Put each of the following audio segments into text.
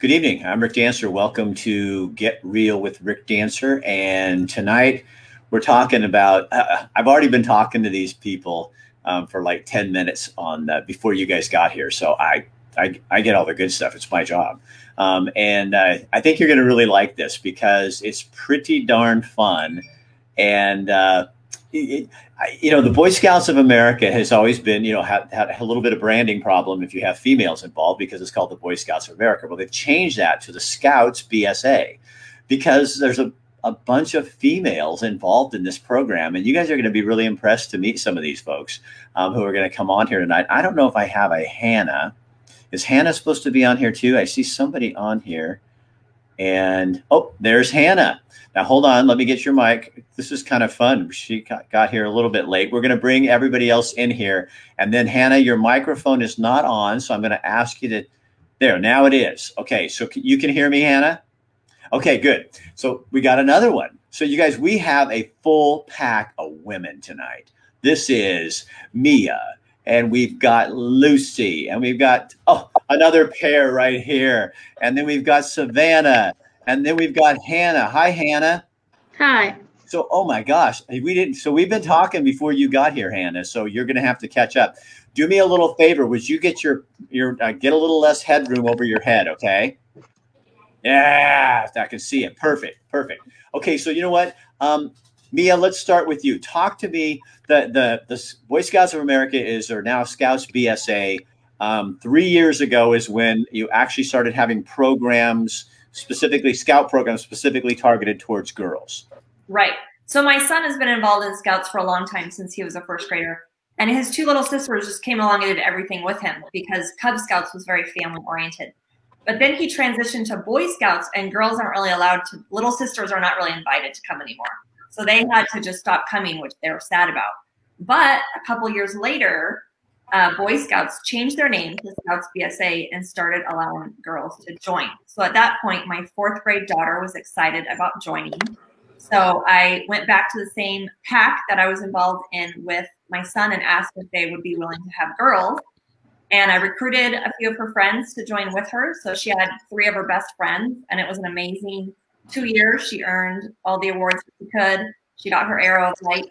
Good evening. I'm Rick Dancer. Welcome to Get Real with Rick Dancer. And tonight we're talking about, uh, I've already been talking to these people um, for like 10 minutes on uh, before you guys got here. So I, I, I, get all the good stuff. It's my job. Um, and uh, I think you're going to really like this because it's pretty darn fun. And, you know, the Boy Scouts of America has always been, you know, had, had a little bit of branding problem if you have females involved because it's called the Boy Scouts of America. Well, they've changed that to the Scouts BSA because there's a, a bunch of females involved in this program. And you guys are going to be really impressed to meet some of these folks um, who are going to come on here tonight. I don't know if I have a Hannah. Is Hannah supposed to be on here too? I see somebody on here. And oh, there's Hannah. Now, hold on. Let me get your mic. This is kind of fun. She got, got here a little bit late. We're going to bring everybody else in here. And then, Hannah, your microphone is not on. So I'm going to ask you to. There, now it is. Okay. So you can hear me, Hannah? Okay, good. So we got another one. So, you guys, we have a full pack of women tonight. This is Mia, and we've got Lucy, and we've got, oh, another pair right here. And then we've got Savannah and then we've got Hannah. Hi, Hannah. Hi. So, oh my gosh, we didn't. So we've been talking before you got here, Hannah. So you're going to have to catch up. Do me a little favor. Would you get your your uh, get a little less headroom over your head? Okay. Yeah, I can see it. Perfect. Perfect. Okay. So you know what, um, Mia, let's start with you. Talk to me. The the the Boy Scouts of America is or now Scouts BSA. Um, three years ago is when you actually started having programs specifically scout programs specifically targeted towards girls. Right. So my son has been involved in scouts for a long time since he was a first grader. And his two little sisters just came along and did everything with him because Cub Scouts was very family oriented. But then he transitioned to Boy Scouts, and girls aren't really allowed to, little sisters are not really invited to come anymore. So they had to just stop coming, which they were sad about. But a couple years later, uh, Boy Scouts changed their name to Scouts BSA and started allowing girls to join. So at that point, my fourth grade daughter was excited about joining. So I went back to the same pack that I was involved in with my son and asked if they would be willing to have girls. And I recruited a few of her friends to join with her. So she had three of her best friends, and it was an amazing two years. She earned all the awards she could. She got her Arrow of Light,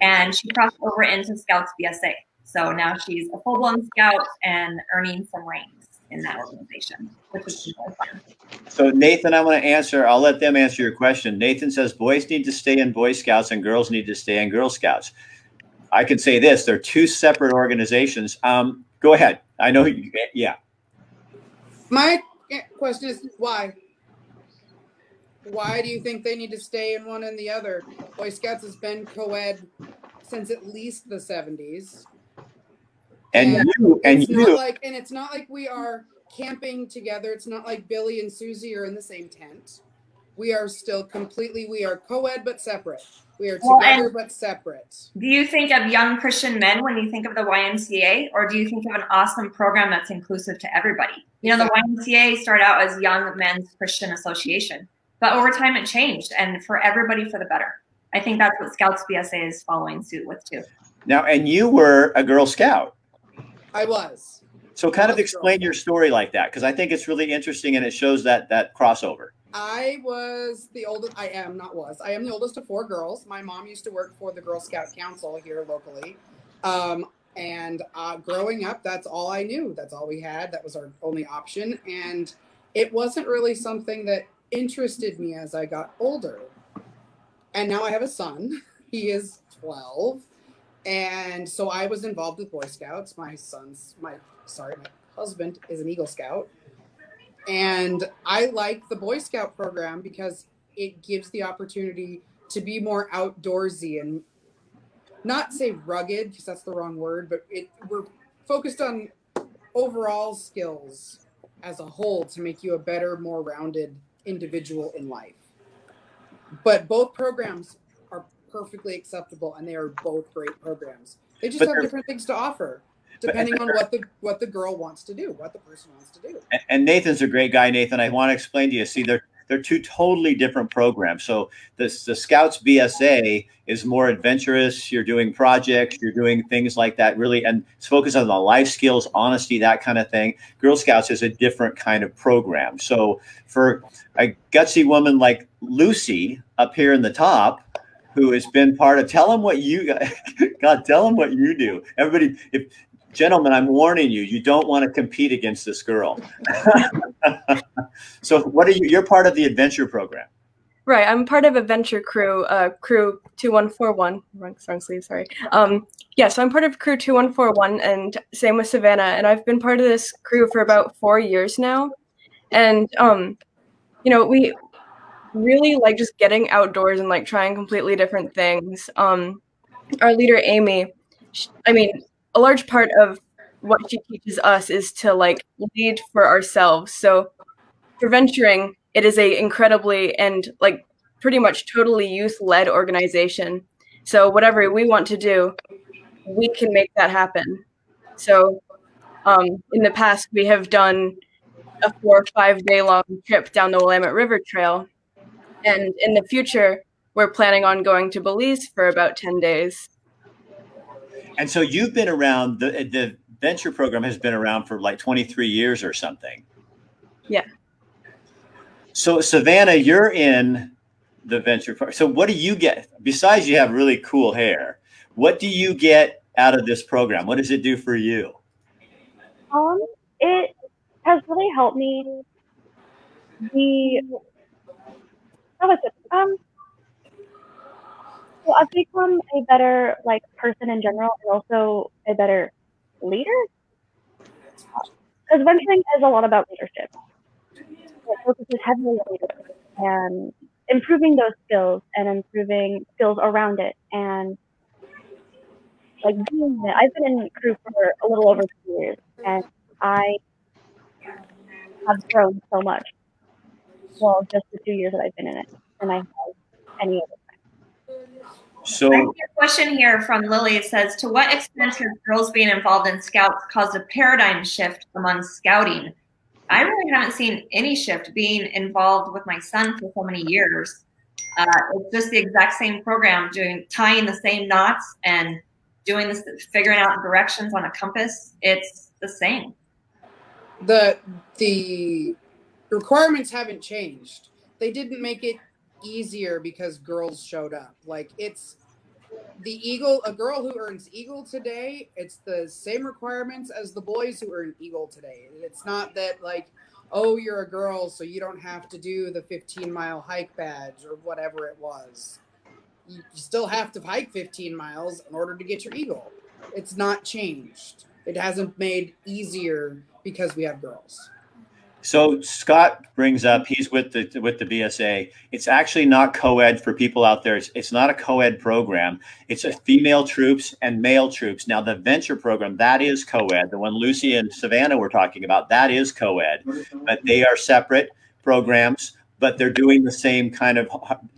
and she crossed over into Scouts BSA. So now she's a full blown scout and earning some ranks in that organization, which is really fun. So Nathan, I want to answer. I'll let them answer your question. Nathan says boys need to stay in Boy Scouts and girls need to stay in Girl Scouts. I can say this: they're two separate organizations. Um, go ahead. I know. You, yeah. My question is why. Why do you think they need to stay in one and the other? Boy Scouts has been co-ed since at least the 70s. And yeah. you and it's you like and it's not like we are camping together. It's not like Billy and Susie are in the same tent. We are still completely we are co-ed but separate. We are together well, but separate. Do you think of young Christian men when you think of the YMCA, or do you think of an awesome program that's inclusive to everybody? You know, the YMCA started out as Young Men's Christian Association, but over time it changed, and for everybody for the better. I think that's what Scouts BSA is following suit with too. Now, and you were a Girl Scout. I was. So kind of explain your story like that because I think it's really interesting and it shows that that crossover. I was the oldest. I am not was. I am the oldest of four girls. My mom used to work for the Girl Scout Council here locally, um, and uh, growing up, that's all I knew. That's all we had. That was our only option, and it wasn't really something that interested me as I got older. And now I have a son. He is twelve, and so I was involved with Boy Scouts. My son's my sorry, my husband is an Eagle Scout. And I like the Boy Scout program because it gives the opportunity to be more outdoorsy and not say rugged because that's the wrong word, but it we're focused on overall skills as a whole to make you a better, more rounded individual in life. But both programs are perfectly acceptable, and they are both great programs. They just but have different things to offer depending on what the what the girl wants to do, what the person wants to do. And Nathan's a great guy, Nathan. I want to explain to you. See, there they're two totally different programs. So the, the Scouts BSA is more adventurous. You're doing projects, you're doing things like that, really, and it's focused on the life skills, honesty, that kind of thing. Girl Scouts is a different kind of program. So for a gutsy woman like Lucy up here in the top, who has been part of tell them what you got, god tell them what you do everybody if gentlemen, I'm warning you, you don't want to compete against this girl. so what are you, you're part of the adventure program. Right. I'm part of adventure crew, uh, crew 2141, wrong, wrong sleeve, sorry. Um, yeah, so I'm part of crew 2141 and same with Savannah. And I've been part of this crew for about four years now. And, um, you know, we really like just getting outdoors and like trying completely different things. Um, our leader, Amy, I mean, a large part of what she teaches us is to like lead for ourselves. So for venturing, it is a incredibly and like pretty much totally youth led organization. So whatever we want to do, we can make that happen. So um, in the past, we have done a four or five day long trip down the Willamette River Trail. And in the future, we're planning on going to Belize for about 10 days. And so you've been around the the venture program has been around for like 23 years or something. Yeah. So Savannah, you're in the venture program. So what do you get besides you have really cool hair? What do you get out of this program? What does it do for you? Um, it has really helped me be how is it? Um, so I've become a better like person in general and also a better leader. Because venturing is a lot about leadership. It focuses heavily on leadership and improving those skills and improving skills around it and like it. I've been in crew for a little over two years and I have grown so much. Well, just the two years that I've been in it, and I have any other so, a question here from Lily it says, to what extent has girls being involved in scouts caused a paradigm shift among scouting? I really haven't seen any shift being involved with my son for so many years. Uh, it's just the exact same program, doing tying the same knots and doing this, figuring out directions on a compass. It's the same. The the requirements haven't changed. They didn't make it easier because girls showed up. Like it's the Eagle, a girl who earns Eagle today, it's the same requirements as the boys who earn Eagle today. It's not that like, oh, you're a girl, so you don't have to do the 15 mile hike badge or whatever it was. You, still have to hike 15 miles in order to get your Eagle. It's not changed. It hasn't made easier because we have girls. So Scott brings up he's with the with the BSA. It's actually not co-ed for people out there. It's, it's not a co-ed program. It's a female troops and male troops. Now the venture program that is co-ed. The one Lucy and Savannah were talking about that is co-ed, but they are separate programs. But they're doing the same kind of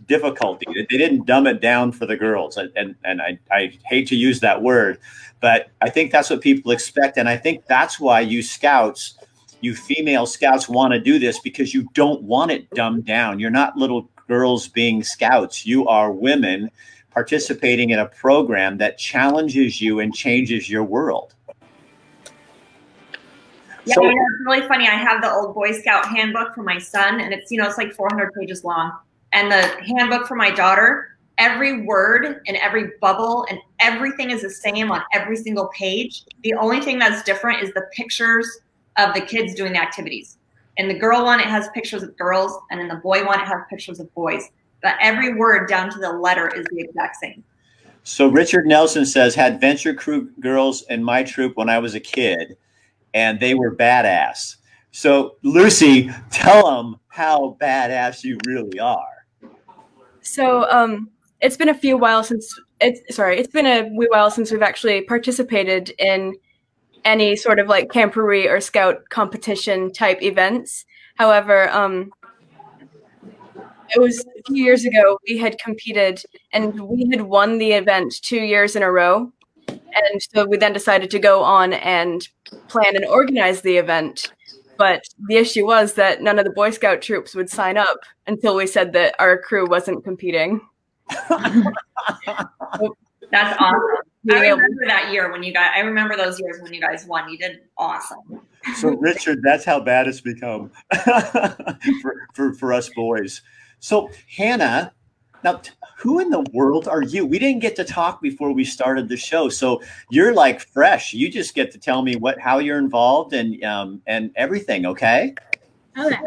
difficulty. They didn't dumb it down for the girls, and and, and I, I hate to use that word, but I think that's what people expect, and I think that's why you scouts you female scouts want to do this because you don't want it dumbed down. You're not little girls being scouts. You are women participating in a program that challenges you and changes your world. Yeah, so, you know, it's really funny. I have the old Boy Scout handbook for my son, and it's you know it's like 400 pages long, and the handbook for my daughter. Every word and every bubble and everything is the same on every single page. The only thing that's different is the pictures of the kids doing the activities. In the girl one, it has pictures of girls, and in the boy one, it has pictures of boys. But every word down to the letter is the exact same. So Richard Nelson says, had venture crew girls in my troop when I was a kid, and they were badass. So Lucy, tell them how badass you really are. So um, it's been a few while since it's sorry, it's been a wee while since we've actually participated in any sort of like camporee or scout competition type events. However, um, it was a few years ago we had competed and we had won the event two years in a row. And so we then decided to go on and plan and organize the event. But the issue was that none of the Boy Scout troops would sign up until we said that our crew wasn't competing. That's awesome. I remember that year when you got. I remember those years when you guys won. You did awesome. So Richard, that's how bad it's become for, for for us boys. So Hannah, now who in the world are you? We didn't get to talk before we started the show, so you're like fresh. You just get to tell me what how you're involved and um and everything. Okay. Okay.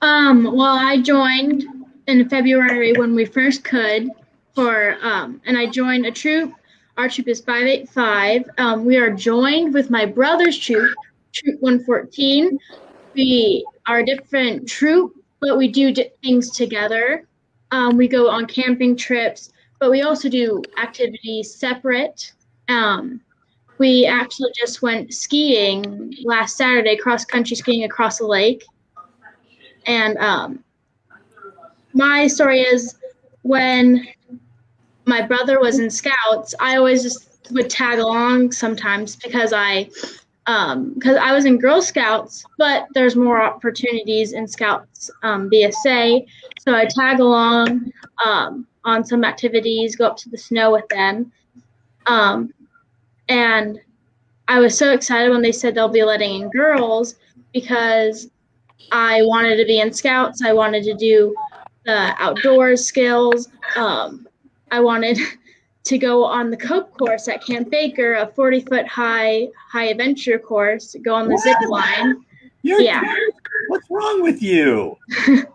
Um. Well, I joined in February when we first could for um, and I joined a troop. Our troop is 585. Um, we are joined with my brother's troop, Troop 114. We are a different troop, but we do things together. Um, we go on camping trips, but we also do activities separate. Um, we actually just went skiing last Saturday, cross country skiing across the lake. And um, my story is when my brother was in scouts, I always just would tag along sometimes because I um because I was in Girl Scouts, but there's more opportunities in Scouts um, BSA. So I tag along um, on some activities, go up to the snow with them. Um, and I was so excited when they said they'll be letting in girls because I wanted to be in Scouts. I wanted to do the outdoors skills. Um, I wanted to go on the Cope course at Camp Baker, a 40 foot high high adventure course, go on the zip line. You're Yeah. What's wrong with you?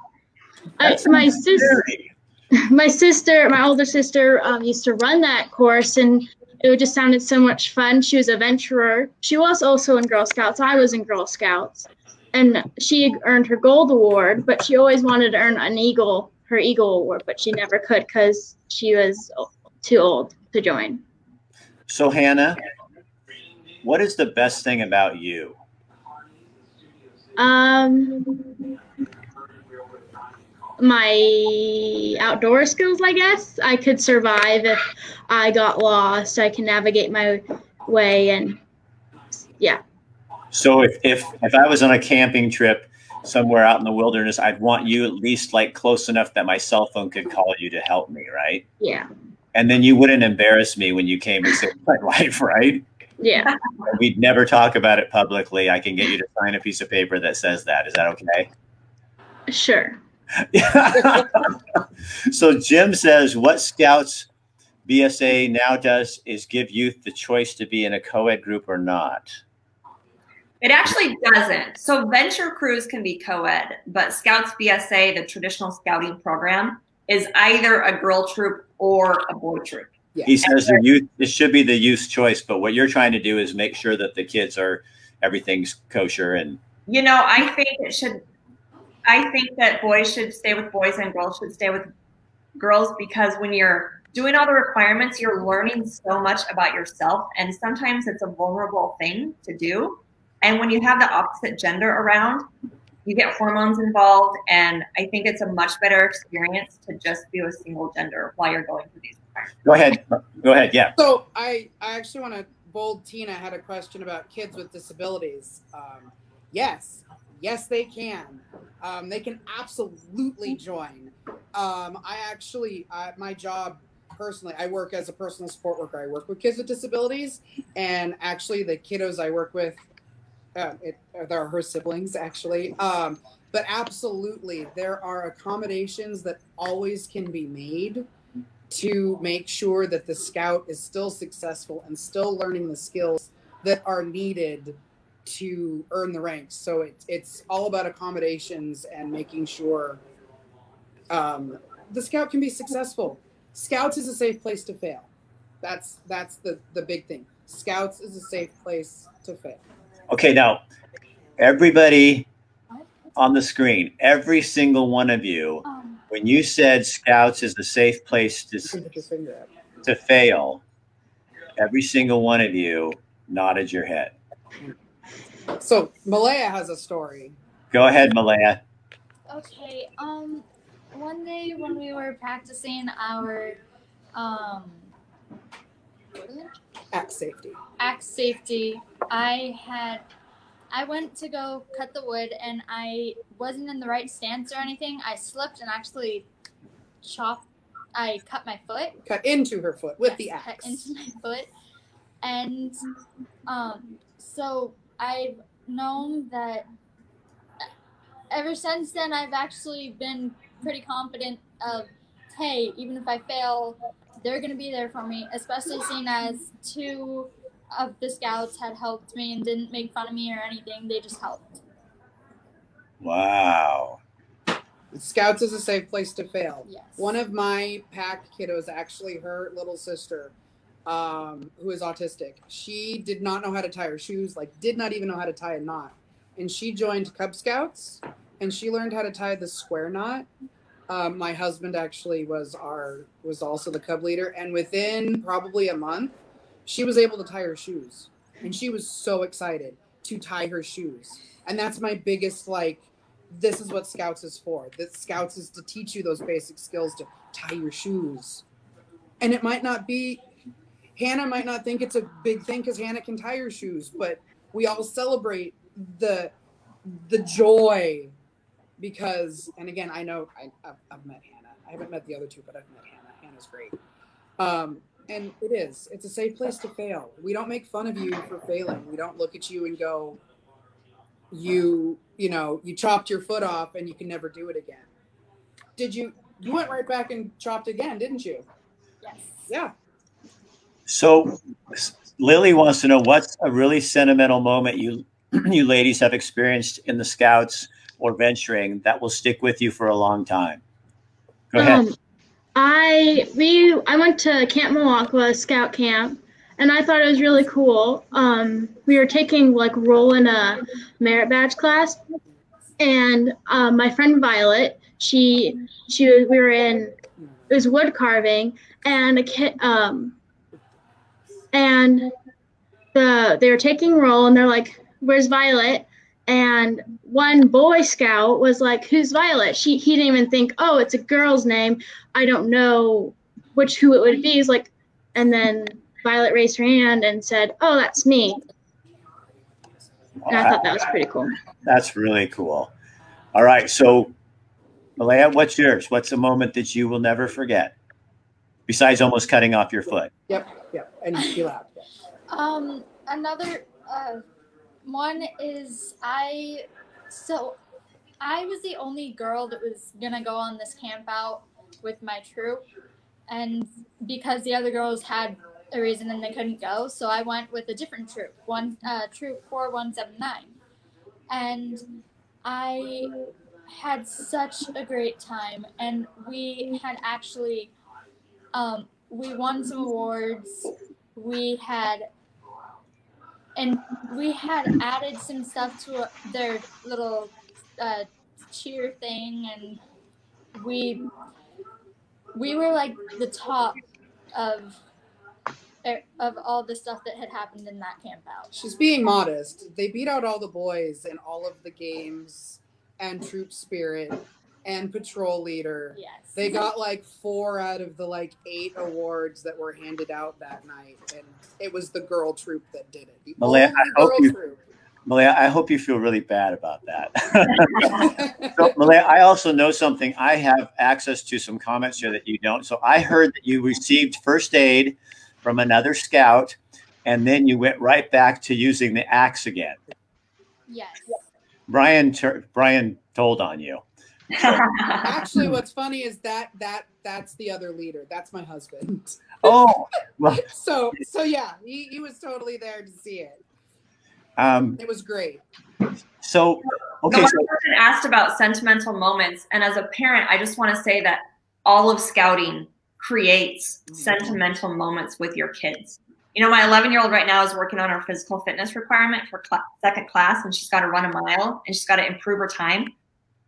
I, my sister, my sister, my older sister, um, used to run that course, and it just sounded so much fun. She was a venturer. She was also in Girl Scouts. I was in Girl Scouts, and she earned her gold award. But she always wanted to earn an eagle, her eagle award, but she never could because she was too old to join. So Hannah, what is the best thing about you? Um, my outdoor skills, I guess. I could survive if I got lost. I can navigate my way, and yeah, So if if if I was on a camping trip somewhere out in the wilderness, I'd want you at least like close enough that my cell phone could call you to help me, right? yeah, And then you wouldn't embarrass me when you came and saved my life, right? yeah, We'd never talk about it publicly. I can get you to sign a piece of paper that says that. Is that okay? sure. so Jim says what Scouts BSA now does is give youth the choice to be in a co-ed group or not. It actually doesn't. So venture crews can be co-ed, but Scouts BSA, the traditional scouting program, is either a girl troop or a boy troop. He says the youth it should be the youth's choice, but what you're trying to do is make sure that the kids are everything's kosher and You know, I think it should. I think that boys should stay with boys and girls should stay with girls because when you're doing all the requirements, you're learning so much about yourself, and sometimes it's a vulnerable thing to do. And when you have the opposite gender around, you get hormones involved, and I think it's a much better experience to just be with single gender while you're going through these requirements. go ahead. Go ahead. Yeah. So I, I actually want to bold Tina had a question about kids with disabilities. Um, yes, yes, they can. Um, they can absolutely join. Um, I actually, uh, my job personally, I work as a personal support worker. I work with kids with disabilities, and actually, the kiddos I work with, uh, it, they're her siblings actually. Um, but absolutely, there are accommodations that always can be made to make sure that the scout is still successful and still learning the skills that are needed to earn the ranks. So it, it's all about accommodations and making sure um, the scout can be successful. Scouts is a safe place to fail. That's that's the the big thing. Scouts is a safe place to fail. Okay, now everybody on the screen, every single one of you, when you said Scouts is a safe place to You can put your finger up. to fail, every single one of you nodded your head. So Malaya has a story. Go ahead, Malaya. Okay. Um, one day when we were practicing our um, what is it? Axe safety. axe safety, I had I went to go cut the wood and I wasn't in the right stance or anything. I slipped and actually chopped. I cut my foot. Cut into her foot with Yes, the cut axe. into my foot, and um, so I've known that ever since then I've actually been pretty confident of, hey, even if I fail, they're gonna be there for me. Especially seeing as two of the scouts had helped me and didn't make fun of me or anything. They just helped. Wow. Scouts is a safe place to fail. Yes. One of my pack kiddos, actually, her little sister, um, who is autistic, she did not know how to tie her shoes, like, did not even know how to tie a knot. And she joined Cub Scouts and she learned how to tie the square knot. Um, my husband actually was our was also the cub leader, and within probably a month, she was able to tie her shoes, and she was so excited to tie her shoes. And that's my biggest like this is what scouts is for. That scouts is to teach you those basic skills to tie your shoes. And it might not be hannah might not think it's a big thing because hannah can tie her shoes but we all celebrate the the joy because and again i know I, I've, I've met hannah. I haven't met the other two but i've met hannah. Hannah's great. Um and it is. It's a safe place to fail. We don't make fun of you for failing. We don't look at you and go you you know you chopped your foot off and you can never do it again. Did you you went right back and chopped again didn't you? Yes. yeah. So Lily wants to know what's a really sentimental moment you you ladies have experienced in the scouts or venturing that will stick with you for a long time. Go ahead. Um, I we I went to Camp Melakwa Scout Camp, and I thought it was really cool. Um, we were taking like role in a merit badge class, and um, my friend Violet, she she was we were in it was wood carving, and a kid um, and the they were taking roll, and they're like, "Where's Violet?" And one boy scout was like, "Who's Violet?" She he didn't even think, "Oh, it's a girl's name." I don't know which who it would be. He's like, and then Violet raised her hand and said, "Oh, that's me." And I thought that was pretty cool. That's really cool. All right. So, Malaya, what's yours? What's a moment that you will never forget? Besides almost cutting off your foot. yep yep and you laughed Um, another uh, one is I. So, I was the only girl that was gonna go on this camp out with my troop, and because the other girls had a reason and they couldn't go, so I went with a different troop, one uh, troop four one seven nine, and I had such a great time, and we had actually, um, we won some awards. We had and we had added some stuff to their little uh, cheer thing and we we were like the top of er, of all the stuff that had happened in that camp out. She's being modest. They beat out all the boys in all of the games and troop spirit and patrol leader yes they got like four out of the like eight awards that were handed out that night and it was the girl troop that did it the Malaya, I hope you- troop. Malaya, I hope you feel really bad about that. so, Malaya, I also know something. I have access to some comments here that you don't. So I heard that you received first aid from another scout, and then you went right back to using the axe again. yes Brian, tur- Brian told on you. Actually, what's funny is that that that's the other leader. That's my husband. Oh, well, So so yeah, he, he was totally there to see it. um, It was great. so okay. Okay, So, person asked about sentimental moments, and as a parent, I just want to say that all of scouting creates sentimental moments with your kids. You know, my 11 year old right now is working on her physical fitness requirement for cl- second class, and she's got to run a mile and she's got to improve her time.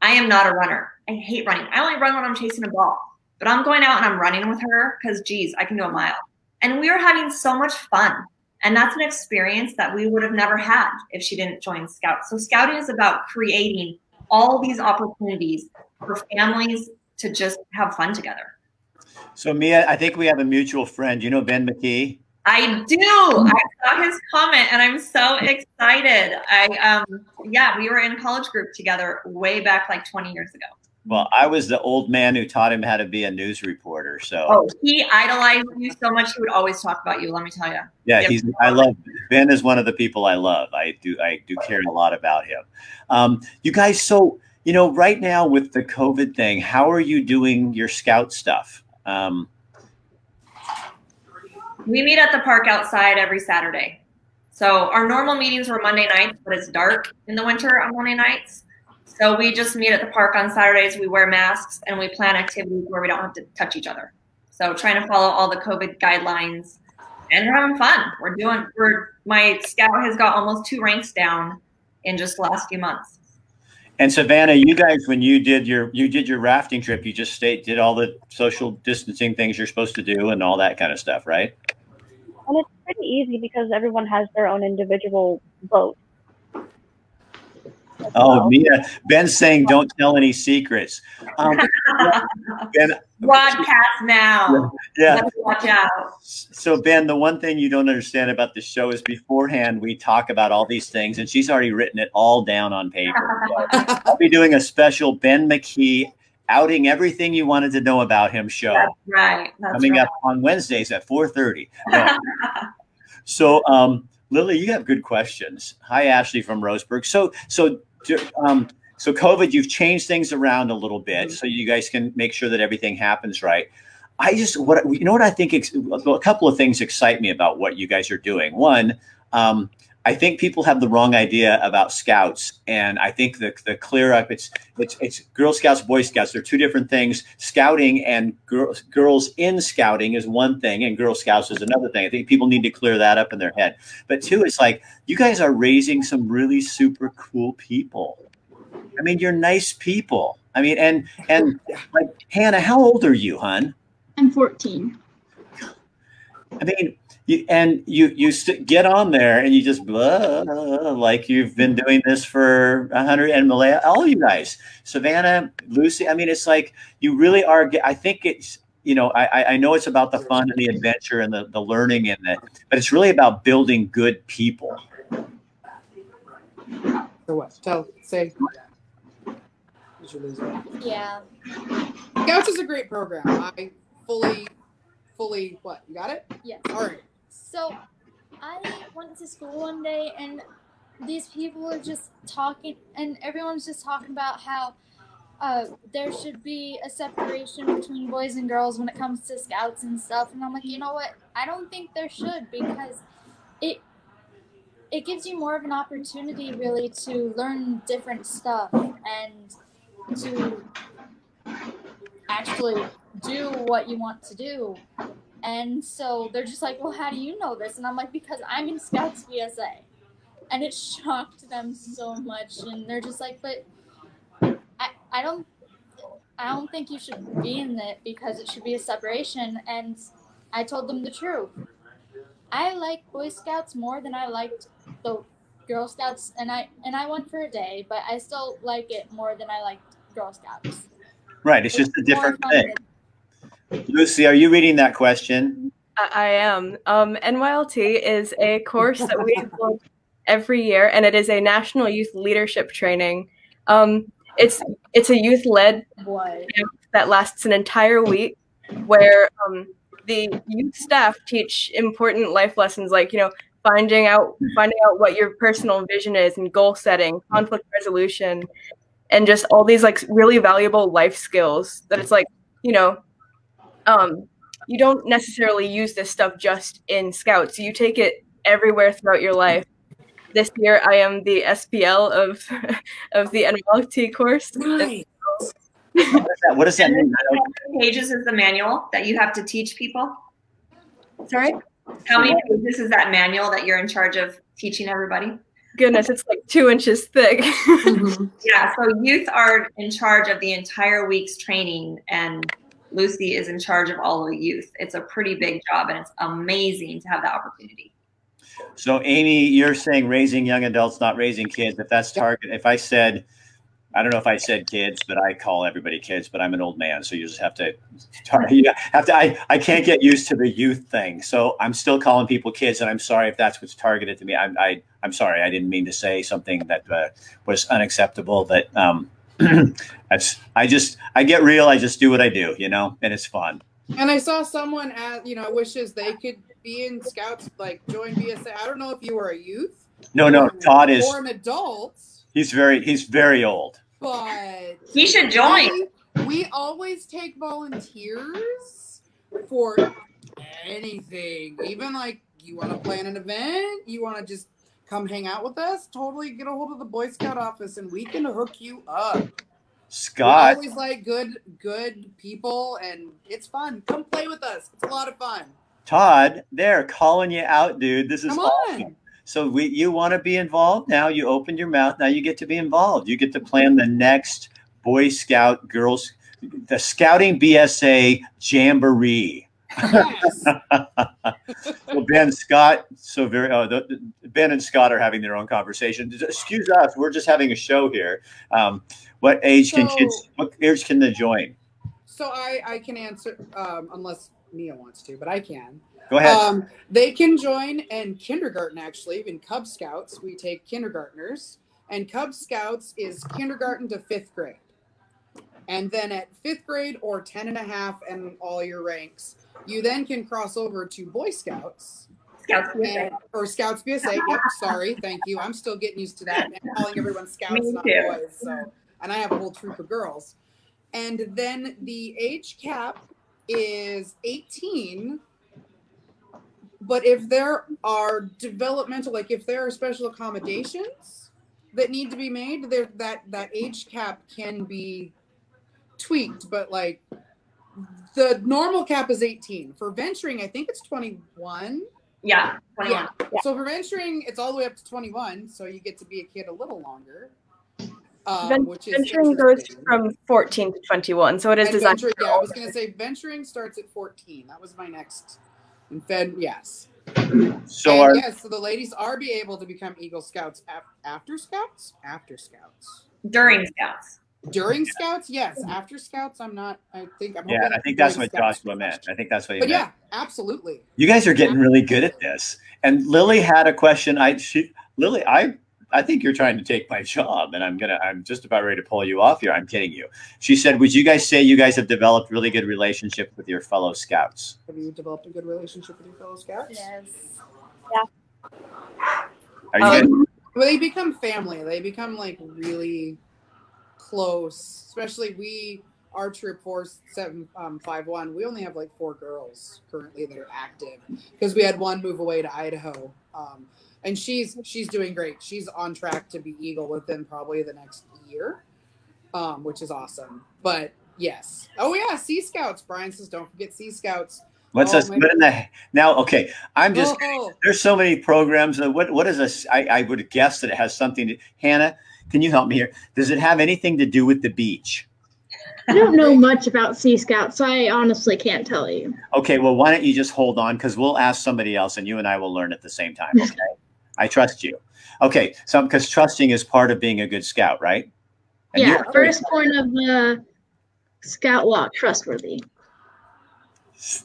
I am not a runner. I hate running. I only run when I'm chasing a ball, but I'm going out and I'm running with her because, geez, I can do a mile. And we were having so much fun. And that's an experience that we would have never had if she didn't join Scouts. So, Scouting is about creating all these opportunities for families to just have fun together. so Mia, I think we have a mutual friend. You know Ben McKee. I do. I saw his comment and I'm so excited. I um yeah, we were in college group together way back like 20 years ago. Well, I was the old man who taught him how to be a news reporter. So Oh, he idolized you so much he would always talk about you, let me tell you. yeah, he's I love Ben is one of the people I love. I do I do care a lot about him. Um, you guys, so you know, right now with the COVID thing, how are you doing your scout stuff? Um, We meet at the park outside every Saturday. So our normal meetings were Monday nights, but it's dark in the winter on Monday nights. So we just meet at the park on Saturdays. We wear masks and we plan activities where we don't have to touch each other. So trying to follow all the COVID guidelines and we're having fun. We're doing we're my scout has got almost two ranks down in just the last few months. and Savannah, you guys, when you did your you did your rafting trip, you just stayed did all the social distancing things you're supposed to do and all that kind of stuff, right? And it's pretty easy because everyone has their own individual boat. as Oh, well. Mia, Ben's saying don't tell any secrets. Um, ben, Broadcast now. yeah. Let's watch out. So Ben, the one thing you don't understand about the show is beforehand we talk about all these things, and she's already written it all down on paper. So I'll be doing a special Ben McKee outing everything you wanted to know about him show That's right. That's coming right. up on Wednesdays at 4:30. No. so um, Lily, you have good questions. Hi, Ashley from Roseburg. So so um, so COVID, you've changed things around a little bit so you guys can make sure that everything happens right. I just what you know what I think ex- a couple of things excite me about what you guys are doing. One, um, I think people have the wrong idea about scouts, and I think the the clear up it's it's it's Girl Scouts, Boy Scouts. They're two different things. Scouting and girls girls in scouting is one thing, and Girl Scouts is another thing. I think people need to clear that up in their head. But two, it's like you guys are raising some really super cool people. I mean, you're nice people. I mean, and and like Hannah, how old are you, hun? I'm 14. I mean, you and you you st- get on there and you just blah, like you've been mm-hmm. doing this for a hundred and Malaya, all you guys, Savannah, Lucy. I mean, it's like you really are. I think it's you know I I- I know it's about the fun and the adventure and the the learning and it, but it's really about building good people. So what? Tell, say. Did you lose it? Yeah. Scouts is a great program. I fully, fully, what? You got it? Yes. All right. So I went to school one day and these people were just talking and everyone's just talking about how uh, there should be a separation between boys and girls when it comes to scouts and stuff and I'm like, you know what? I don't think there should because it it gives you more of an opportunity really to learn different stuff and to actually do what you want to do. And so they're just like, well, how do you know this? And I'm like, because I'm in Scouts BSA. And it shocked them so much. And they're just like, but I, I don't I don't think you should be in it because it should be a separation. And I told them the truth. I like Boy Scouts more than I liked the Girl Scouts, and I and I went for a day, but I still like it more than I liked Girl Scouts. Right. It's just a different thing. than- Lucy, are you reading that question? I I am. Um, NYLT is a course that we hold every year, and it is a national youth leadership training. Um, it's it's a youth led that lasts an entire week, where um, the youth staff teach important life lessons like you know finding out finding out what your personal vision is and goal setting, conflict resolution, and just all these like really valuable life skills that it's like you know um, you don't necessarily use this stuff just in scouts you take it everywhere throughout your life this year i am the spl of of the nlt course Right. What does that, what does that mean? I don't- How many pages is the manual that you have to teach people? sorry How many pages is that manual that you're in charge of teaching everybody? goodness it's like two inches thick Mhm. Yeah, so youth are in charge of the entire week's training, and Lucy is in charge of all the youth. It's a pretty big job, and it's amazing to have that opportunity. So, Amy, you're saying raising young adults, not raising kids. If that's target, if I said I don't know if I said kids, but I call everybody kids. But I'm an old man, so you just have to, you have to. I, I can't get used to the youth thing, so I'm still calling people kids, and I'm sorry if that's what's targeted to me. I, I I'm sorry, I didn't mean to say something that uh, was unacceptable, but um, I just I get real. I just do what I do, you know, and it's fun. And I saw someone at you know wishes they could be in scouts, like join BSA. I don't know if you were a youth. No, no, Todd is or an adult. He's very he's very old. But He should join. We, we always take volunteers for anything. Even like you want to plan an event, you want to just come hang out with us. Totally get a hold of the Boy Scout office, and we can hook you up. Scott, We're always like good, good people, and it's fun. Come play with us. It's a lot of fun. Todd, they're calling you out, dude. This is Come awesome. So we, you want to be involved now? You opened your mouth. Now you get to be involved. You get to plan the next Boy Scout girls, the Scouting BSA Jamboree. Yes. Well, Ben Scott, so very. Uh, the, the- ben and Scott are having their own conversation. Excuse us, we're just having a show here. Um, what age can kids? What age can they join? so I, I can answer um, unless Mia wants to, but I can. Go ahead. Um, they can join in kindergarten, actually. In Cub Scouts, we take kindergartners. And Cub Scouts is kindergarten to fifth grade. And then at fifth grade or 10 and a half and all your ranks, you then can cross over to Boy Scouts Scouts. and, or Scouts BSA. Yep, sorry, thank you. I'm still getting used to that and calling everyone Scouts, Me not too. boys. So, and I have a whole troop of girls. And then the age cap is 18. But if there are developmental, like if there are special accommodations that need to be made, there that that age cap can be tweaked. But like the normal cap is 18. For venturing, I think it's 21. Yeah. 21. Yeah. So for venturing, it's all the way up to 21. So you get to be a kid a little longer. Um, Ven- which is Venturing goes from 14 to 21, so it is And designed. venturing, for yeah, I was gonna say venturing starts at 14. That was my next. And then yes. so and our yes, so the ladies are be able to become Eagle Scouts af- after Scouts, after Scouts, During Scouts. During Scouts. Yes, after Scouts, I'm not. I think I'm. yeah, I think that's during what Scouts Joshua meant. I think that's what you meant. But meant. yeah, absolutely. You guys are getting really good at this. And Lily had a question. I she Lily, I I think you're trying to take my job, and I'm gonna I'm just about ready to pull you off here. I'm kidding you. She said, "Would you guys say you guys have developed really good relationship with your fellow scouts?" Have you developed a good relationship with your fellow Scouts? Yes. Are you Um, guys- Well, they become family. They become like really close. Especially we, our troop four seven um, five one. We only have like four girls currently that are active because we had one move away to Idaho, um, and she's she's doing great. She's on track to be Eagle within probably the next year, um, which is awesome. But yes, oh yeah, Sea Scouts. Brian says, don't forget Sea Scouts. what's oh my- in the now? Okay, I'm just. Oh, There's so many programs. uh, What what is this? I, I would guess that it has something. to Hannah, can you help me here? Does it have anything to do with the beach? I don't know much about Sea Scouts, so I honestly can't tell you. Okay, well, why don't you just hold on because we'll ask somebody else and you and I will learn at the same time. Okay, I trust you. Okay, so because trusting is part of being a good scout, right? And yeah, you're- first point of the scout law, trustworthy.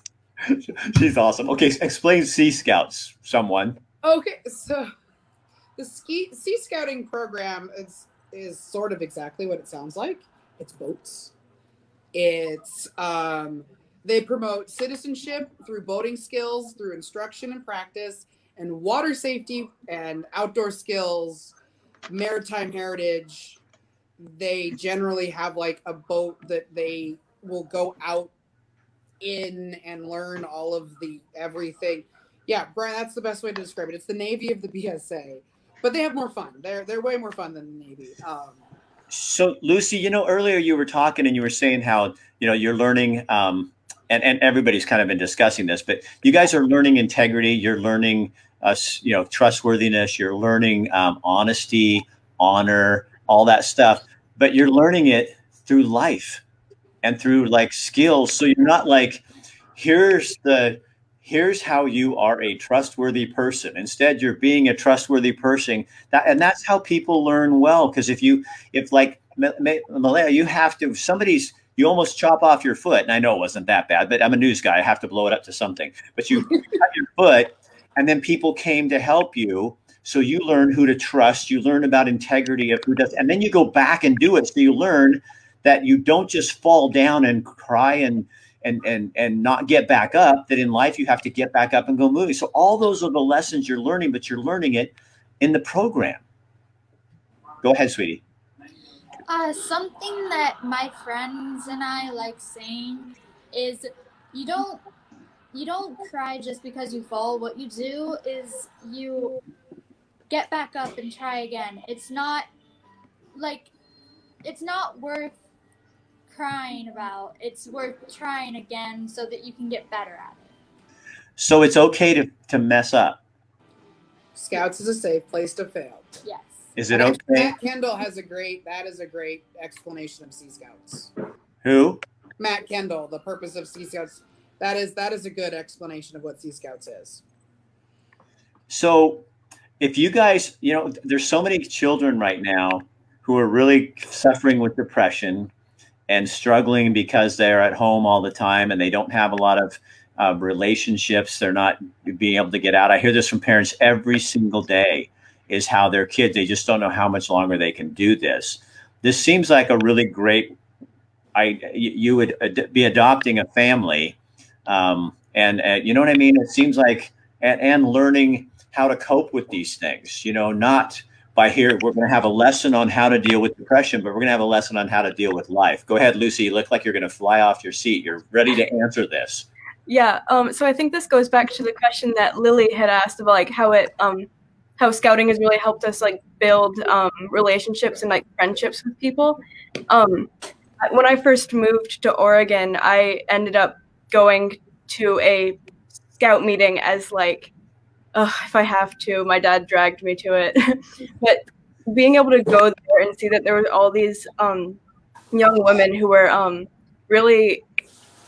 She's awesome. Okay, explain Sea Scouts, someone. Okay, so the ski sea scouting program is is sort of exactly what it sounds like. It's boats. It's um they promote citizenship through boating skills, through instruction and practice, and water safety and outdoor skills, maritime heritage. They generally have like a boat that they will go out in and learn all of the everything. Yeah, Brian, that's the best way to describe it. It's the Navy of the BSA, but they have more fun. They're they're way more fun than the Navy. Um, So, Lucy, you know, earlier you were talking and you were saying how you know you're learning, um, and and everybody's kind of been discussing this, but you guys are learning integrity. You're learning, uh, you know, trustworthiness. You're learning um, honesty, honor, all that stuff. But you're learning it through life and through like skills. So you're not like, here's the here's how you are a trustworthy person. Instead, you're being a trustworthy person. That and that's how people learn well. Because if you if like Ma- Ma- Malaya, you have to. Somebody's you almost chop off your foot, and I know it wasn't that bad, but I'm a news guy. I have to blow it up to something. But you cut your foot, and then people came to help you. So you learn who to trust. You learn about integrity of who does, and then you go back and do it. So you learn that you don't just fall down and cry and and and and not get back up. That in life you have to get back up and go moving. So all those are the lessons you're learning, but you're learning it in the program. Go ahead, sweetie. Uh, something that my friends and I like saying is you don't you don't cry just because you fall. What you do is you get back up and try again. It's not like it's not worth crying about. It's worth trying again so that you can get better at it. So it's okay to to mess up. Scouts is a safe place to fail. Yes. Is it okay? Matt Kendall has a great. That is a great explanation of Sea Scouts. Who? Matt Kendall, the purpose of Sea Scouts. That is that is a good explanation of what Sea Scouts is. So, if you guys, you know, there's so many children right now who are really suffering with depression and struggling because they're at home all the time and they don't have a lot of uh, relationships. They're not being able to get out. I hear this from parents every single day is how their kids, they just don't know how much longer they can do this. This seems like a really great, I, you would ad- be adopting a family. Um, and, uh, you know what I mean? It seems like, and, and learning how to cope with these things, you know, not by here, we're going to have a lesson on how to deal with depression, but we're going to have a lesson on how to deal with life. Go ahead, Lucy. You look like you're going to fly off your seat. You're ready to answer this. Yeah. Um, so I think this goes back to the question that Lily had asked about like how it um, how scouting has really helped us like build um, relationships and like friendships with people. Um, when I first moved to Oregon, I ended up going to a scout meeting as like uh, if I have to. My dad dragged me to it, but being able to go there and see that there were all these um, young women who were um, really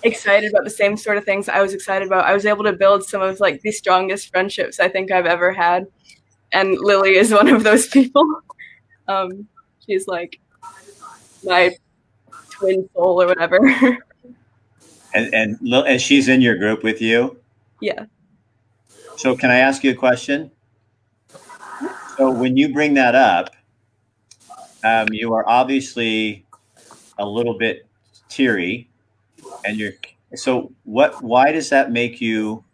excited about the same sort of things I was excited about. I was able to build some of like the strongest friendships I think I've ever had, and Lily is one of those people. Um, she's like my twin soul or whatever. And, and, and she's in your group with you. yeah. So, can I ask you a question? So, when you bring that up, um, you are obviously a little bit teary, and you're. So, what? Why does that make you?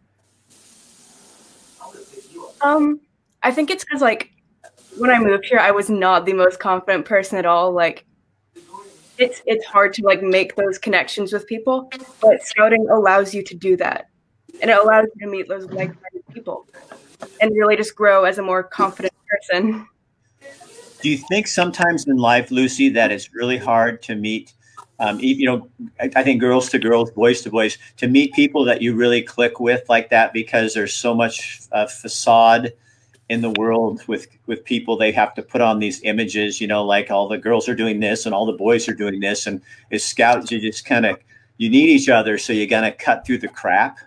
Um, I think it's because like when I moved here, I was not the most confident person at all. Like, it's it's hard to like make those connections with people, but scouting allows you to do that, and it allows you to meet those like-minded people, and really just grow as a more confident person. Do you think sometimes in life, Lucy, that it's really hard to meet? Um, you know, I, I think girls to girls, boys to boys, to meet people that you really click with like that because there's so much uh, facade in the world with with people they have to put on these images you know like all the girls are doing this and all the boys are doing this and as scouts you just kind of you need each other so you gotta cut through the crap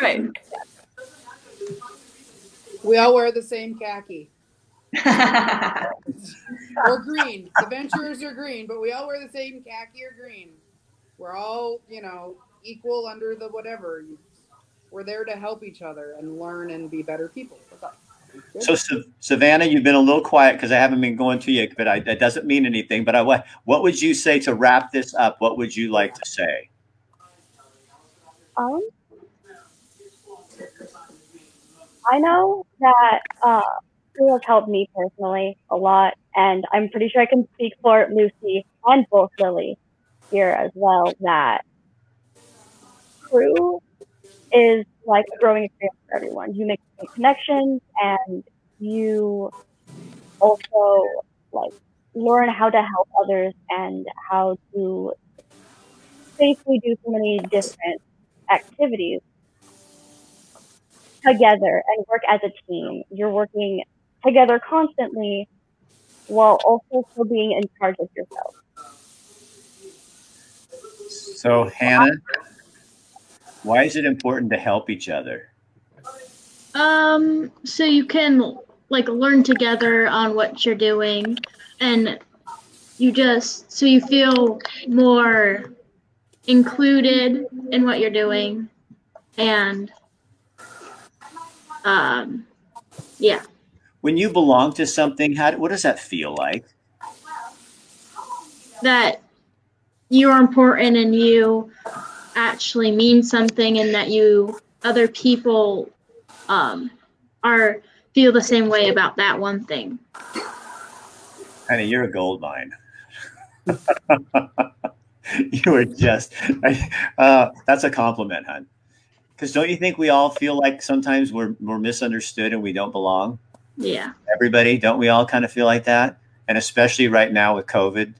Right. We all wear the same khaki or green. The Venturers are green, but we all wear the same khaki or green. We're all, you know, equal under the whatever. We're there to help each other and learn and be better people. What's up? Good. so savannah you've been a little quiet because i haven't been going to you but I, that doesn't mean anything but I, what, what would you say to wrap this up what would you like to say Um, I know that uh, school has helped me personally a lot, and I'm pretty sure I can speak for Lucy and both Lily here as well. That crew is like a growing experience for everyone. You make connections, and you also like learn how to help others and how to safely do so many different activities together and work as a team. You're working together constantly while also still being in charge of yourself. so hannah why is it important to help each other Um, so you can like learn together on what you're doing and you just so you feel more included in what you're doing and um yeah When you belong to something, how what does that feel like? that you're important and you actually mean something and that you other people um are feel the same way about that one thing Honey, you're a gold mine. you are just, uh, that's a compliment, hon. Because don't you think we all feel like sometimes we're, we're misunderstood and we don't belong? yeah Everybody, don't we all kind of feel like that? And especially right now with COVID,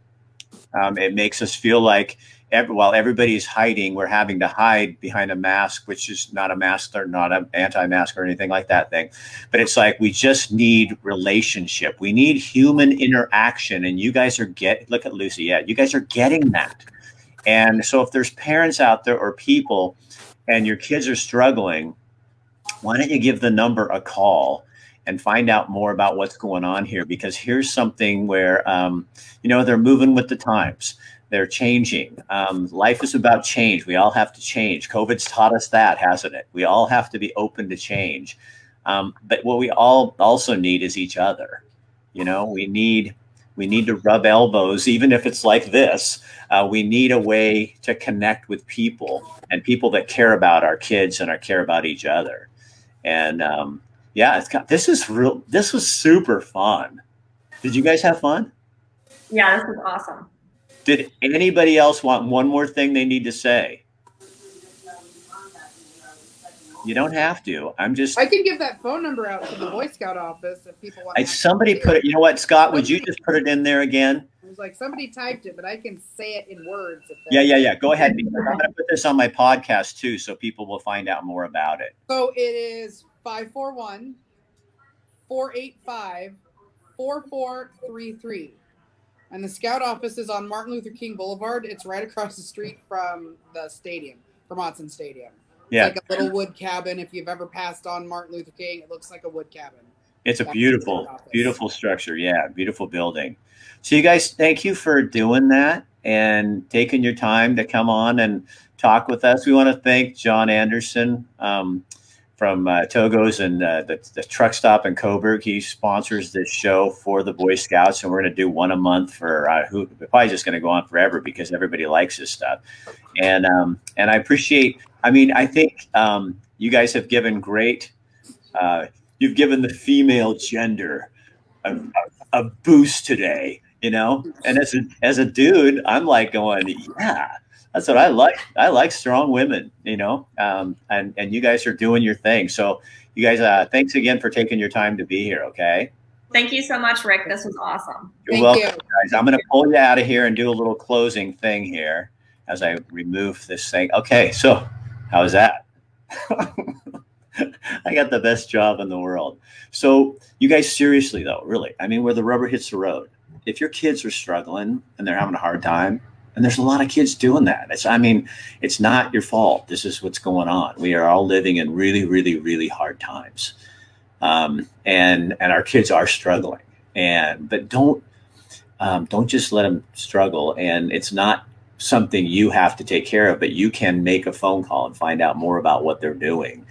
um, it makes us feel like every, while everybody's hiding, we're having to hide behind a mask, which is not a mask or not an anti-mask or anything like that thing. But it's like we just need relationship. We need human interaction. And you guys are get look at Lucy. Yeah, you guys are getting that. And so if there's parents out there or people and your kids are struggling, why don't you give the number a call and find out more about what's going on here? Because here's something where, um, you know, they're moving with the times. They're changing. Um, life is about change. We all have to change. COVID's taught us that, hasn't it? We all have to be open to change. Um, but what we all also need is each other. You know, we need we need to rub elbows, even if it's like this. Uh, we need a way to connect with people and people that care about our kids and our care about each other. And um, yeah, it's got, this is real. This was super fun. Did you guys have fun? Yeah, this was awesome. Did anybody else want one more thing they need to say? You don't have to. I'm just. I can give that phone number out to the Boy Scout office if people want. I, somebody put it. You know what, Scott? Would you just put it in there again? It was like somebody typed it, but I can say it in words. If Yeah, yeah, yeah. Go ahead. I'm going to put this on my podcast too, so people will find out more about it. So it is 541 485 4433. And the scout office is on Martin Luther King Boulevard. It's right across the street from the stadium, from Monson It's Yeah, like a little wood cabin. If you've ever passed on Martin Luther King, it looks like a wood cabin. it's a That's beautiful, beautiful structure. Yeah, beautiful building. So you guys, thank you for doing that and taking your time to come on and talk with us. We want to thank John Anderson um, from uh, Togo's and uh, the, the truck stop in Coburg. He sponsors this show for the Boy Scouts, and we're going to do one a month for uh, who probably just going to go on forever because everybody likes this stuff. And um, and I appreciate. I mean, I think um, you guys have given great. Uh, you've given the female gender a, a, a boost today. You know, and as a as a dude, I'm like going, yeah, that's what I like. I like strong women, you know, um, and and you guys are doing your thing. So you guys, uh, thanks again for taking your time to be here. Okay, Thank you so much, Rick. This was awesome. you're Thank welcome, you. guys. I'm going to pull you out of here and do a little closing thing here as I remove this thing. Okay, so how's that? I got the best job in the world. So you guys, seriously though, really, I mean, where the rubber hits the road. If your kids are struggling and they're having a hard time, and there's a lot of kids doing that. It's, I mean, it's not your fault. This is what's going on. We are all living in really, really, really hard times, um, and and our kids are struggling. And but don't um, don't just let them struggle. And it's not something you have to take care of, but you can make a phone call and find out more about what they're doing,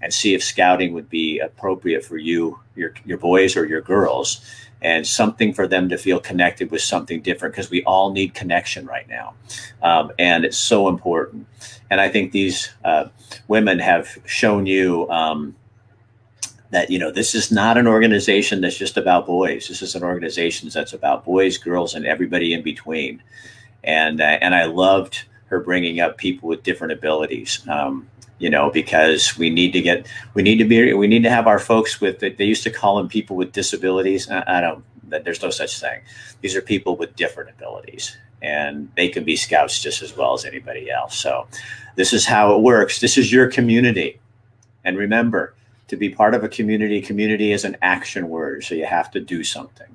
and see if scouting would be appropriate for you, your your boys or your girls and something for them to feel connected with something different because we all need connection right now. Um, and it's so important. And I think these uh, women have shown you um, that, you know, this is not an organization that's just about boys. This is an organization that's about boys, girls, and everybody in between. And, uh, and I loved her bringing up people with different abilities. Um, you know, because we need to get, we need to be, we need to have our folks with, they used to call them people with disabilities. I, I don't, there's no such thing. These are people with different abilities and they can be scouts just as well as anybody else. So this is how it works. This is your community. And remember, to be part of a community, community is an action word. So you have to do something.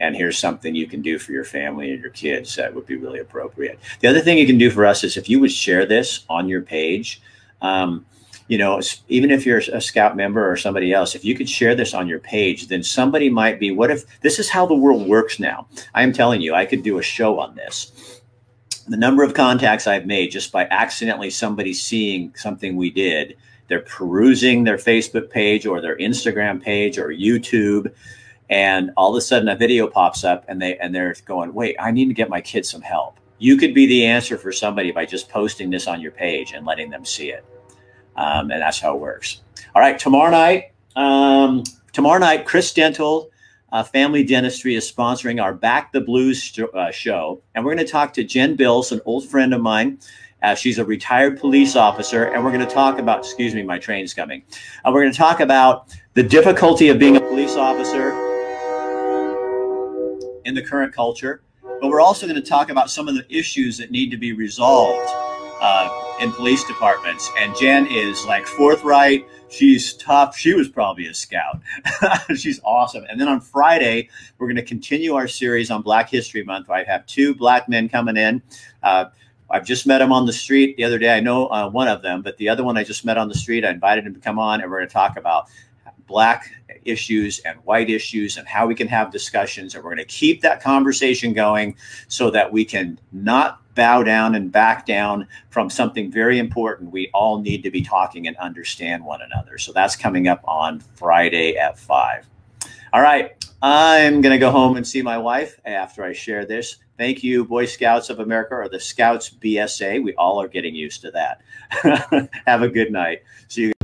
And here's something you can do for your family and your kids that would be really appropriate. The other thing you can do for us is if you would share this on your page, um, you know, even if you're a scout member or somebody else, if you could share this on your page, then somebody might be, what if this is how the world works now? I am telling you, I could do a show on this. The number of contacts I've made just by accidentally somebody seeing something we did, they're perusing their Facebook page or their Instagram page or YouTube, and all of a sudden a video pops up and they and they're going, wait, I need to get my kids some help. You could be the answer for somebody by just posting this on your page and letting them see it. Um, and that's how it works. All right, tomorrow night, um, tomorrow night, Chris Dental uh, Family Dentistry is sponsoring our Back the Blues sh- uh, show, and we're going to talk to Jen Bills, an old friend of mine. Uh, she's a retired police officer, and we're going to talk about. Excuse me, my train's coming. Uh, we're going to talk about the difficulty of being a police officer in the current culture, but we're also going to talk about some of the issues that need to be resolved uh, in police departments. And Jen is like forthright. She's tough. She was probably a scout. She's awesome. And then on Friday, we're going to continue our series on Black History Month. I have two black men coming in. Uh, I've just met him on the street the other day. I know uh, one of them, but the other one I just met on the street. I invited him to come on, and we're going to talk about black issues and white issues and how we can have discussions. And we're going to keep that conversation going so that we can not bow down and back down from something very important. We all need to be talking and understand one another. So that's coming up on Friday at five. All right. I'm going to go home and see my wife after I share this. Thank you, Boy Scouts of America or the Scouts BSA. We all are getting used to that. Have a good night. See you.